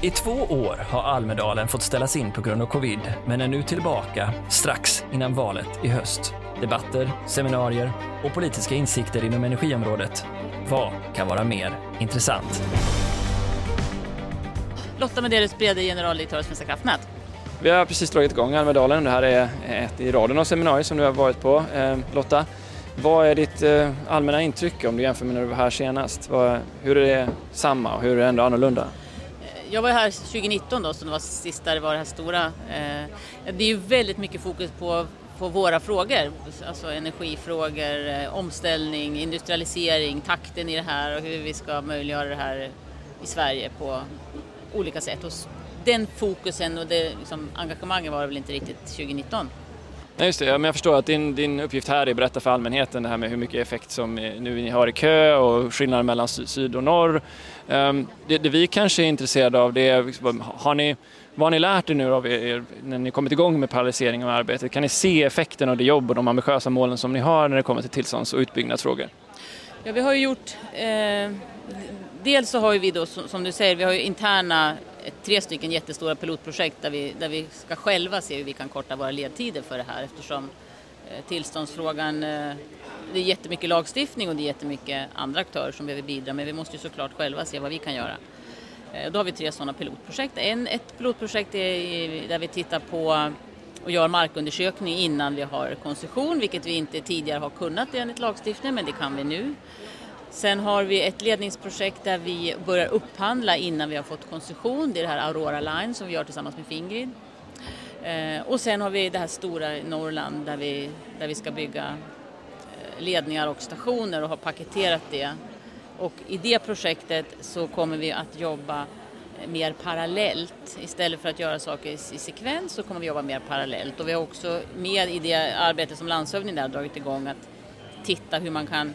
I två år har Almedalen fått ställas in på grund av covid, men är nu tillbaka strax innan valet i höst. Debatter, seminarier och politiska insikter inom energiområdet. Vad kan vara mer intressant? Lotta Medelius Brede, generaldirektör hos Svenska kraftnät. Vi har precis dragit igång Almedalen. Det här är ett i raden av seminarier som du har varit på. Eh, Lotta, vad är ditt eh, allmänna intryck om du jämför med när du var här senast? hur är det samma och hur är det ändå annorlunda? Jag var här 2019 då, som det var sista det var det här stora. Eh, det är ju väldigt mycket fokus på, på våra frågor, alltså energifrågor, eh, omställning, industrialisering, takten i det här och hur vi ska möjliggöra det här i Sverige på olika sätt. Och den fokusen och det liksom, engagemanget var det väl inte riktigt 2019. Nej, just det. men jag förstår att din, din uppgift här är att berätta för allmänheten det här med hur mycket effekt som eh, nu ni har i kö och skillnaden mellan syd och norr. Um, det, det, vi kanske är intresserade av det är, liksom, har ni, vad har ni lärt er nu av er, när ni kommit igång med paralysering av arbetet? Kan ni se effekten av det jobb och de ambitiösa målen som ni har när det kommer till tillstånds och utbyggnadsfrågor? Ja, vi har ju gjort eh, Dels så har vi då, som du säger, vi har ju interna tre stycken jättestora pilotprojekt där vi, där vi ska själva se hur vi kan korta våra ledtider för det här eftersom eh, tillståndsfrågan, eh, det är jättemycket lagstiftning och det är jättemycket andra aktörer som behöver bidra men vi måste ju såklart själva se vad vi kan göra. Eh, då har vi tre sådana pilotprojekt. En, ett pilotprojekt är där vi tittar på och gör markundersökning innan vi har koncession, vilket vi inte tidigare har kunnat enligt lagstiftningen, men det kan vi nu. Sen har vi ett ledningsprojekt där vi börjar upphandla innan vi har fått koncession. Det är det här Aurora Line som vi gör tillsammans med Fingrid. Eh, och sen har vi det här stora i Norrland där vi, där vi ska bygga eh, ledningar och stationer och har paketerat det. Och i det projektet så kommer vi att jobba eh, mer parallellt. Istället för att göra saker i sekvens så kommer vi jobba mer parallellt. Och vi har också med i det arbete som landshövdingen där dragit igång att titta hur man kan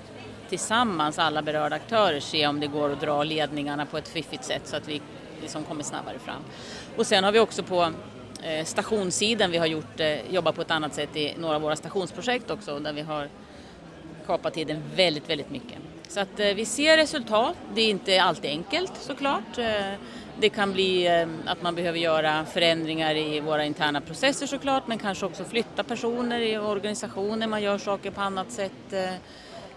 tillsammans, alla berörda aktörer, se om det går att dra ledningarna på ett fiffigt sätt så att vi liksom kommer snabbare fram. Och sen har vi också på eh, stationssidan, vi har gjort, eh, jobbat på ett annat sätt i några av våra stationsprojekt också där vi har kapat tiden väldigt, väldigt mycket. Så att eh, vi ser resultat. Det är inte alltid enkelt såklart. Det kan bli att man behöver göra förändringar i våra interna processer såklart men kanske också flytta personer i organisationen, man gör saker på annat sätt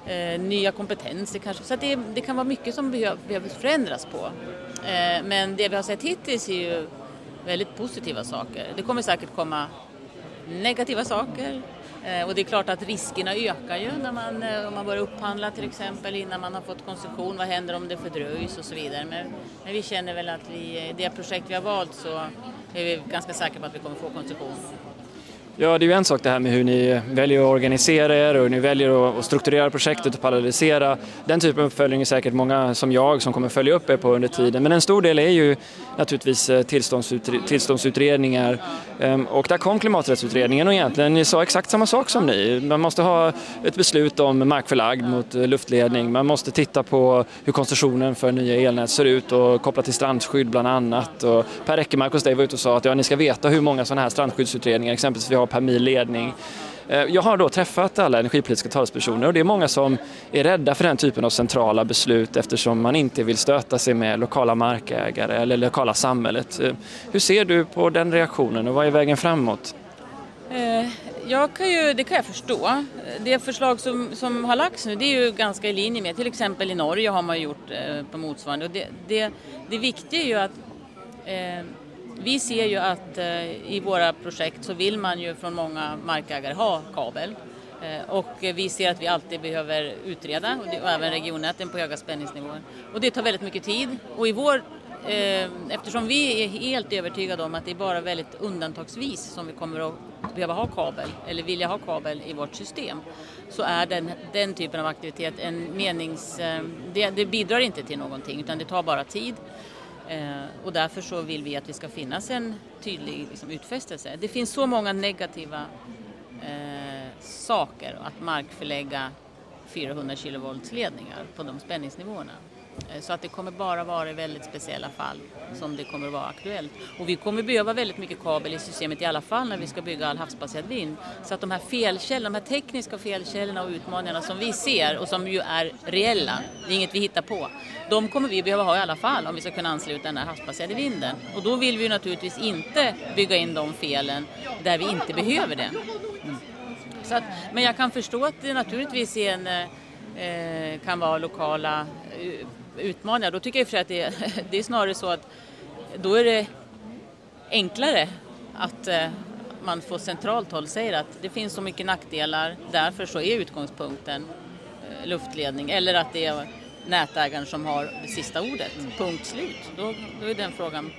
eh, nya kompetenser kanske. Så det, det, kan vara mycket som behöver, behöver förändras på. Eh, men det vi har sett hittills är ju väldigt positiva saker. Det kommer säkert komma negativa saker. Eh, och det är klart att riskerna ökar ju när man, eh, om man börjar upphandla till exempel innan man har fått koncession. Vad händer om det fördröjs och så vidare. Men, men vi känner väl att vi, i det projekt vi har valt så är vi ganska säkra på att vi kommer få koncession. Ja, det är ju en sak det här med hur ni väljer att organisera er och hur ni väljer att strukturera projektet och paralysera. Den typen av uppföljning är säkert många som jag som kommer följa upp er på under tiden. Men en stor del är ju naturligtvis eh, tillståndsutredningar ehm, och där kom klimaträttsutredningen och egentligen ni sa exakt samma sak som ni. Man måste ha ett beslut om markförlagd mot eh, luftledning. Man måste titta på hur koncessionen för nya elnät ser ut och kopplat till strandskydd bland annat. Och per Eckermark hos dig var ute och sa att ja, ni ska veta hur många sådana här strandskyddsutredningar exempelvis vi har per mil ledning. Eh, jag har då träffat alla energipolitiska talespersoner och det är många som är rädda för den typen av centrala beslut eftersom man inte vill stöta sig med lokala markägare eller lokala samhället. Eh, hur ser du på den reaktionen och vad är vägen framåt? Eh, jag kan ju, det kan jag förstå. Det förslag som, som har lagts nu det är ju ganska i linje med, till exempel i Norge har man gjort på motsvarande. Och det, det, det viktiga är ju att eh, vi ser ju att eh, i våra projekt så vill man ju från många markägare ha kabel. Eh, och vi ser att vi alltid behöver utreda, och även regionnäten på höga spänningsnivåer. Och det tar väldigt mycket tid. Och i vår, eh, eftersom vi är helt övertygade om att det är bara väldigt undantagsvis som vi kommer att behöva ha kabel, eller vilja ha kabel i vårt system, så är den, den typen av aktivitet en menings... Det, det bidrar inte till någonting, utan det tar bara tid. Eh, och därför så vill vi att det ska finnas en tydlig liksom, utfästelse. Det finns så många negativa eh, saker att markförlägga 400 kilovoltsledningar på de spänningsnivåerna. Eh, så att det kommer bara vara i väldigt speciella fall som det kommer vara aktuellt. Och vi kommer behöva väldigt mycket kabel i systemet i alla fall när vi ska bygga all havsbaserad vind. Så att de här felkällorna, de här tekniska felkällorna och utmaningarna som vi ser och som ju är reella, det är inget vi hittar på, de kommer vi behöva ha i alla fall om vi ska kunna ansluta den här havsbaserade vinden. Och då vill vi naturligtvis inte bygga in de felen där vi inte behöver det. Mm. Så att, men jag kan förstå att det naturligtvis är en, eh, eh, kan vara lokala eh, utmaningar. Då tycker jag för att det är, det är snarare så att då är det enklare att eh, man från centralt håll säger att det finns så mycket nackdelar, därför så är utgångspunkten eh, luftledning eller att det är nätägaren som har det sista ordet, punkt slut. Då, då är den frågan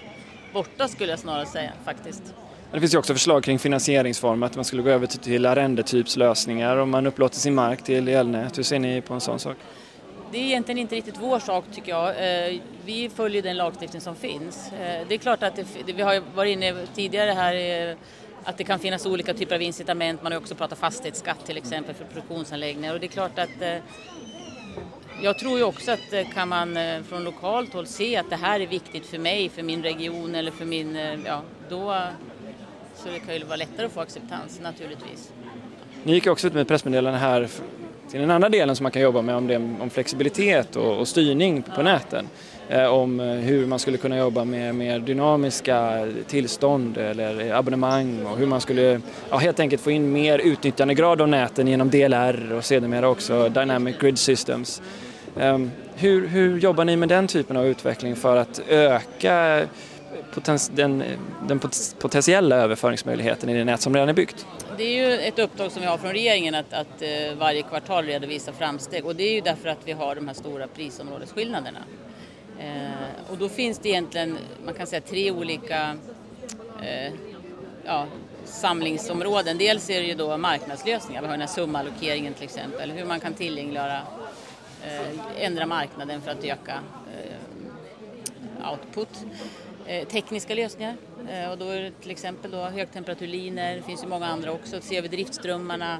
borta skulle jag snarare säga faktiskt. Det finns ju också förslag kring finansieringsformer, att man skulle gå över till, till arrendetypslösningar om man upplåter sin mark till elnät. Hur ser ni på en sån sak? Det är egentligen inte riktigt vår sak tycker jag. Eh, vi följer den lagstiftning som finns. Eh, det är klart att det, vi har varit inne tidigare här eh, att det kan finnas olika typer av incitament. Man har också pratat fastighetsskatt till exempel för produktionsanläggningar och det är klart att jag tror ju också att kan man från lokalt håll se att det här är viktigt för mig, för min region eller för min, ja, då så det kan ju vara lättare att få acceptans naturligtvis. Ni gick också ut med ett pressmeddelande här till den andra delen som man kan jobba med om, det, om flexibilitet och, och styrning på ja. näten. Eh, om eh, hur man skulle kunna jobba med mer dynamiska tillstånd eller abonnemang och hur man skulle ja, helt enkelt få in mer utnyttjandegrad av näten genom DLR och sedermera också Dynamic Grid Systems. Eh, hur, hur jobbar ni med den typen av utveckling för att öka den, den potentiella överföringsmöjligheten i det nät som redan är byggt? Det är ju ett uppdrag som vi har från regeringen att, att eh, varje kvartal redovisa framsteg och det är ju därför att vi har de här stora prisområdesskillnaderna. Eh, och då finns det egentligen, man kan säga tre olika eh, ja, samlingsområden. Dels är det ju då marknadslösningar, vi har den här sumallokeringen till exempel, hur man kan tillgängliggöra, eh, ändra marknaden för att öka eh, output. Eh, tekniska lösningar eh, och då är det till exempel då högtemperaturlinor, det finns ju många andra också, se över driftströmmarna,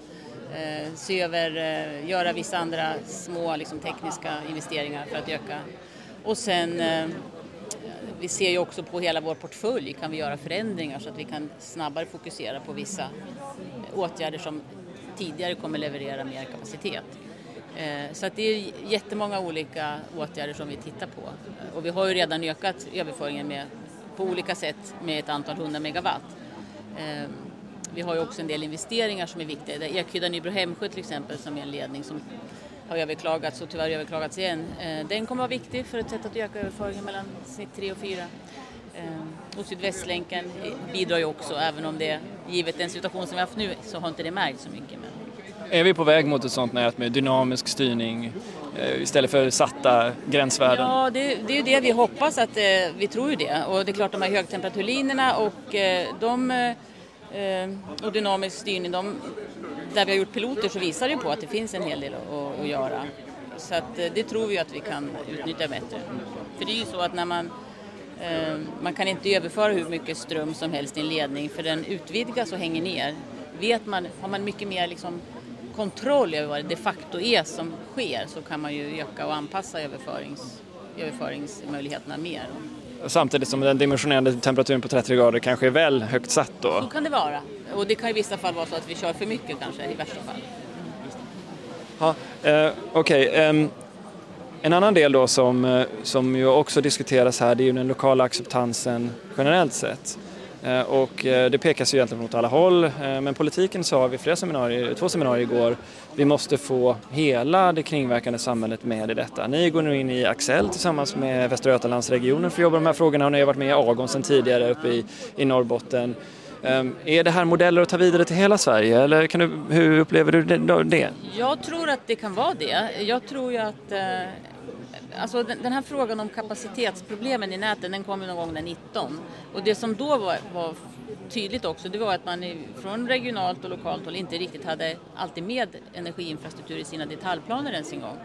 eh, se över, eh, göra vissa andra små liksom, tekniska investeringar för att öka. Och sen eh, vi ser ju också på hela vår portfölj, kan vi göra förändringar så att vi kan snabbare fokusera på vissa åtgärder som tidigare kommer leverera mer kapacitet. Eh, så att det är jättemånga olika åtgärder som vi tittar på. Eh, och vi har ju redan ökat överföringen med, på olika sätt med ett antal hundra megawatt. Eh, vi har ju också en del investeringar som är viktiga. Ekhydda Nybro-Hemsjö till exempel som är en ledning som har överklagats och tyvärr överklagats igen. Den kommer att vara viktig för ett sätt att öka överföringen mellan snitt 3 och 4. Och Sydvästlänken bidrar ju också, även om det givet den situation som vi har haft nu så har inte det märkt så mycket. Men... Är vi på väg mot ett sånt nät med dynamisk styrning eh, istället för satta gränsvärden? Ja, det, det är ju det vi hoppas att eh, vi tror ju det. Och det är klart de här högtemperaturlinorna och eh, de och dynamisk styrning, de, där vi har gjort piloter så visar det på att det finns en hel del att, att göra. Så att det tror vi att vi kan utnyttja bättre. För det är ju så att när man man kan inte överföra hur mycket ström som helst i en ledning för den utvidgas och hänger ner. Vet man, har man mycket mer liksom kontroll över vad det de facto är som sker så kan man ju öka och anpassa överförings, överföringsmöjligheterna mer. Samtidigt som den dimensionerande temperaturen på 30 grader kanske är väl högt satt då? Så kan det vara. Och det kan i vissa fall vara så att vi kör för mycket kanske i värsta fall. Ja, eh, Okej, okay. eh, en annan del då som, eh, som ju också diskuteras här det är ju den lokala acceptansen generellt sett. Eh, och eh, det pekas ju egentligen mot alla håll, eh, men politiken sa vid flera seminarier, två seminarier igår, vi måste få hela det kringverkande samhället med i detta. Ni går nu in i Axel tillsammans med Västra Götalandsregionen för att jobba med de här frågorna och ni har varit med i Agon sedan tidigare uppe i, i Norrbotten. Ehm, är det här modeller att ta vidare till hela Sverige eller kan du, hur upplever du det? Jag tror att det kan vara det. Jag tror ju att alltså den, den, här frågan om kapacitetsproblemen i näten den kom ju någon gång den 19 och det som då var, var tydligt också det var att man från regionalt och lokalt håll inte riktigt hade alltid med energiinfrastruktur i sina detaljplaner ens en gång.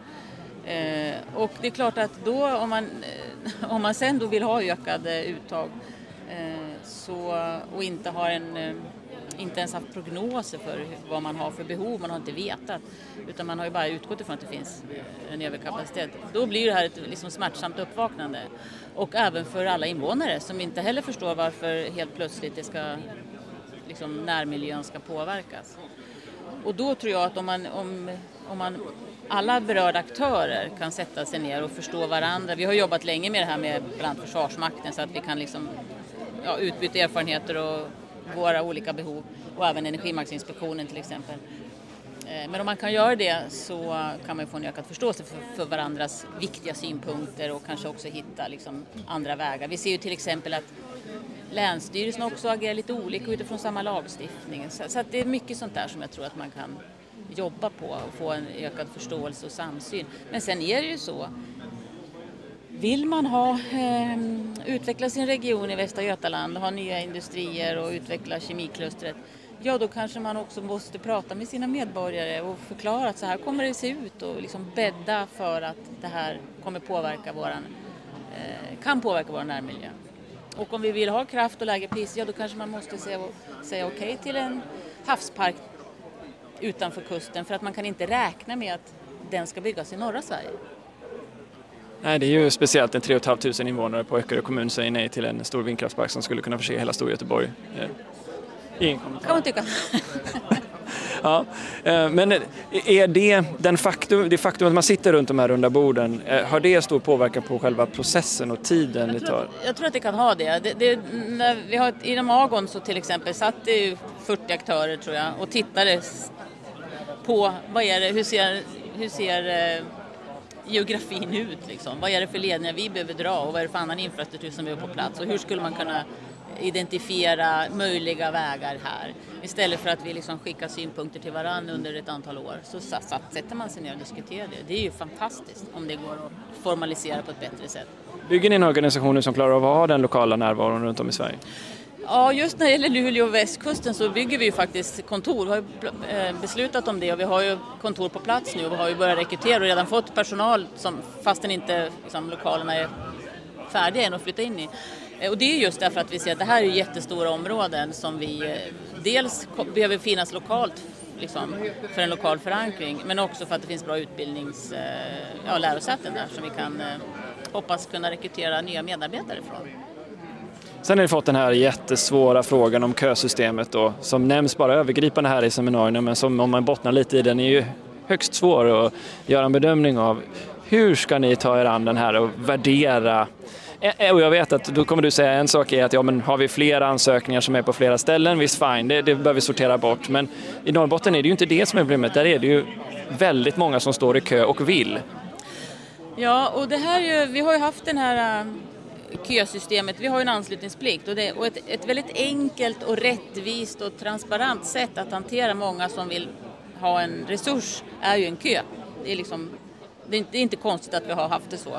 Eh, och det är klart att då om man, eh, om man sen då vill ha ökade eh, uttag eh, så, och inte har en, eh, inte ens haft prognoser för vad man har för behov, man har inte vetat. Utan man har ju bara utgått ifrån att det finns en överkapacitet. Då blir det här ett liksom smärtsamt uppvaknande. Och även för alla invånare som inte heller förstår varför helt plötsligt det ska, liksom, närmiljön ska påverkas. Och då tror jag att om man, om, om man alla berörda aktörer kan sätta sig ner och förstå varandra. Vi har jobbat länge med det här med bland Försvarsmakten så att vi kan liksom, ja, utbyta erfarenheter och våra olika behov och även Energimarknadsinspektionen till exempel. Eh, men om man kan göra det så kan man få en ökad förståelse för, för varandras viktiga synpunkter och kanske också hitta liksom andra vägar. Vi ser ju till exempel att Länsstyrelsen också agerar lite olika utifrån samma lagstiftning. Så, så det är mycket sånt där som jag tror att man kan jobba på och få en ökad förståelse och samsyn. Men sen är det ju så, vill man ha, eh, utveckla sin region i Västra Götaland, ha nya industrier och utveckla kemiklustret, ja då kanske man också måste prata med sina medborgare och förklara att så här kommer det se ut och liksom bädda för att det här kommer påverka våran, eh, kan påverka vår närmiljö. Och om vi vill ha kraft och lägre priser, ja då kanske man måste säga, säga okej okay till en havspark utanför kusten för att man kan inte räkna med att den ska byggas i norra Sverige. Nej, det är ju speciellt när 3 500 invånare på Öckerö kommun säger nej till en stor vindkraftspark som skulle kunna förse hela Storgöteborg. Eh, ingen kommentar. kan man tycka. ja, eh, men är det, den faktum, det faktum att man sitter runt de här runda borden, eh, har det stor påverkan på själva processen och tiden jag det tar? jag tror att det kan ha det. det, det när vi har, inom Agon så till exempel satt det ju 40 aktörer tror jag och tittade på vad är det, hur ser, hur ser geografin ut liksom? Vad är det för ledningar vi behöver dra och vad är det för annan infrastruktur som behöver på plats och hur skulle man kunna identifiera möjliga vägar här istället för att vi liksom skickar synpunkter till varandra under ett antal år så sätter man sig ner och diskuterar det. Det är ju fantastiskt om det går att formalisera på ett bättre sätt. Bygger ni en organisation som klarar av att ha den lokala närvaron runt om i Sverige? Ja, just när det gäller Luleå och västkusten så bygger vi ju faktiskt kontor. Vi har ju eh, beslutat om det och vi har ju kontor på plats nu och vi har ju börjat rekrytera och redan fått personal som, fastän inte liksom, lokalerna är färdiga än att flytta in i. Eh, och det är just därför att vi ser att det här är jättestora områden som vi eh, dels behöver finnas lokalt liksom, för en lokal förankring men också för att det finns bra utbildnings, ja, lärosäten där som vi kan hoppas kunna rekrytera nya medarbetare ifrån. Sen har ni fått den här jättesvåra frågan om kösystemet då, som nämns bara övergripande här i seminarierna men som om man bottnar lite i den är ju högst svår att göra en bedömning av. Hur ska ni ta er an den här och värdera eh, eh, och jag vet att då kommer du säga en sak är att ja, men har vi flera ansökningar som är på flera ställen, visst fine, det, det behöver vi sortera bort. Men i Norrbotten är det ju inte det som är problemet, där är det ju väldigt många som står i kö och vill. Ja, och det här är ju, vi har ju haft den här eh, kösystemet, vi har ju en anslutningsplikt och, det, och ett, ett väldigt enkelt och rättvist och transparent sätt att hantera många som vill ha en resurs är ju en kö. Det är, liksom, det är, inte, det är inte konstigt att vi har haft det så.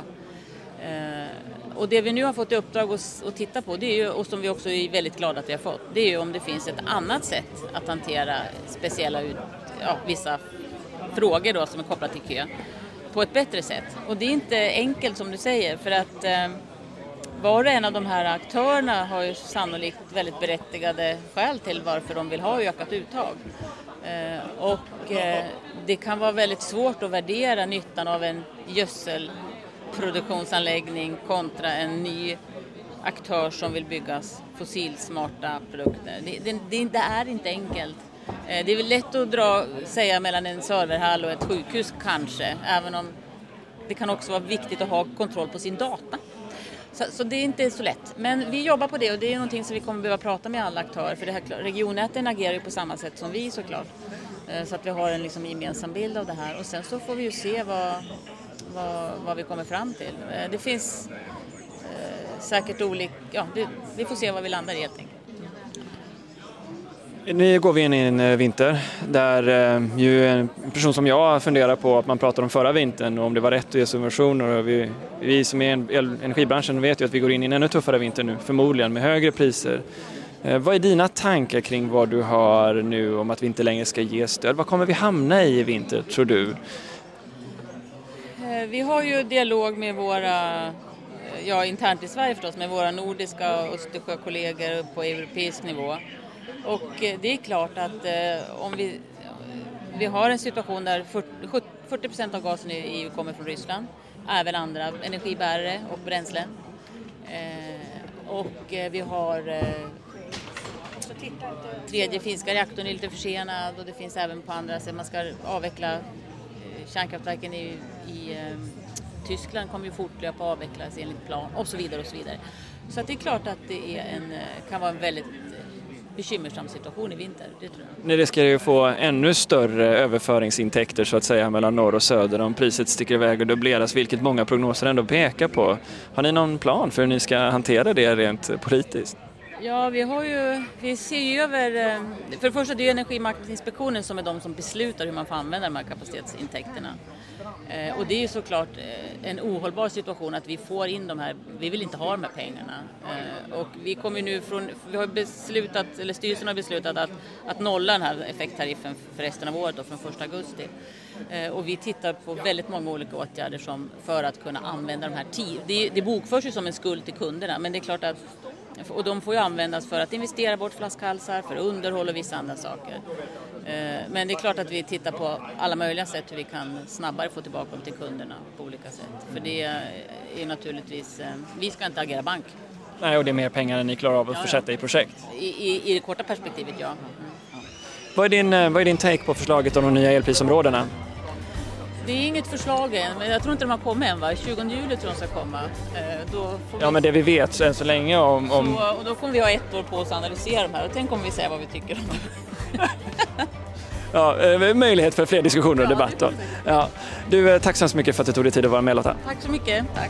Eh, och det vi nu har fått i uppdrag att, att titta på, det är ju, och som vi också är väldigt glada att vi har fått, det är ju om det finns ett annat sätt att hantera speciella, ja, vissa frågor då som är kopplade till kö på ett bättre sätt. Och det är inte enkelt som du säger för att eh, var och en av de här aktörerna har ju sannolikt väldigt berättigade skäl till varför de vill ha ökat uttag. Eh, och eh, det kan vara väldigt svårt att värdera nyttan av en gödselproduktionsanläggning kontra en ny aktör som vill bygga fossilsmarta produkter. Det, det, det, är inte enkelt. Eh, det är väl lätt att dra, säga mellan en serverhall och ett sjukhus kanske, även om det kan också vara viktigt att ha kontroll på sin data. Så, så, det är inte så lätt. Men vi jobbar på det och det är någonting som vi kommer behöva prata med alla aktörer för det här, regionnäten agerar ju på samma sätt som vi såklart. Eh, så att vi har en liksom gemensam bild av det här och sen så får vi ju se vad, vad, vad vi kommer fram till. Eh, det finns eh, säkert olika, ja det, vi får se vad vi landar i helt enkelt. Nu går vi in i en eh, vinter där eh, ju en person som jag funderar på att man pratar om förra vintern och om det var rätt att ge subventioner. Vi, vi som är i energibranschen vet ju att vi går in i en ännu tuffare vinter nu, förmodligen med högre priser. Eh, vad är dina tankar kring vad du har nu om att vi inte längre ska ge stöd? Vad kommer vi hamna i i vinter, tror du? Vi har ju dialog med våra, ja internt i Sverige förstås, med våra nordiska och Östersjökollegor på europeisk nivå. Och eh, det är klart att eh, om vi, vi har en situation där 40 procent av gasen i EU kommer från Ryssland, även andra energibärare och bränslen. Eh, och vi har tredje finska reaktorn är lite försenad och det finns även på andra sätt. Man ska avveckla kärnkraftverken i, i Tyskland kommer ju fortlöpa avvecklas enligt plan och så vidare och så vidare. Så det är klart att det är en, kan vara en väldigt bekymmersam situation i vinter. Det tror jag. Ni riskerar ju få ännu större överföringsintäkter så att säga mellan norr och söder om priset sticker iväg och dubbleras, vilket många prognoser ändå pekar på. Har ni någon plan för hur ni ska hantera det rent politiskt? Ja, vi har ju, vi ser ju över, eh, för det första det är ju Energimarknadsinspektionen som är de som beslutar hur man får använda de här kapacitetsintäkterna. Eh, och det är ju såklart eh, en ohållbar situation att vi får in de här, vi vill inte ha de här pengarna. Eh, och vi kommer nu från, vi har beslutat, eller styrelsen har beslutat att, att nolla den här effekttariffen för resten av året då, från 1 augusti. Eh, och vi tittar på väldigt många olika åtgärder som, för att kunna använda de här tio. Det, det bokförs ju som en skuld till kunderna men det är klart att och de får ju användas för att investera bort flaskhalsar, för underhåll och vissa andra saker. Eh, men det är klart att vi tittar på alla möjliga sätt hur vi kan snabbare få tillbaka dem till kunderna på olika sätt. För det är naturligtvis, eh, vi ska inte agera bank. Nej, och det är mer pengar än ni klarar av att ja, försätta i projekt? I, i, I det korta perspektivet, ja. Mm, ja. Vad, är din, eh, vad är din take på förslaget om de nya elprisområdena? Det är inget förslag än, men jag tror inte de har kommit än va? 20 juli tror jag de ska komma. Ja, men det vi vet än så länge om... om... Så, och då kommer vi ha ett år på oss att analysera de här och tänk om vi säger vad vi tycker om dem. ja, eh, möjlighet för fler diskussioner och debatt då. Ja. Du, eh, tack så hemskt mycket för att du tog dig tid att vara med Lotta. Tack så mycket. Tack.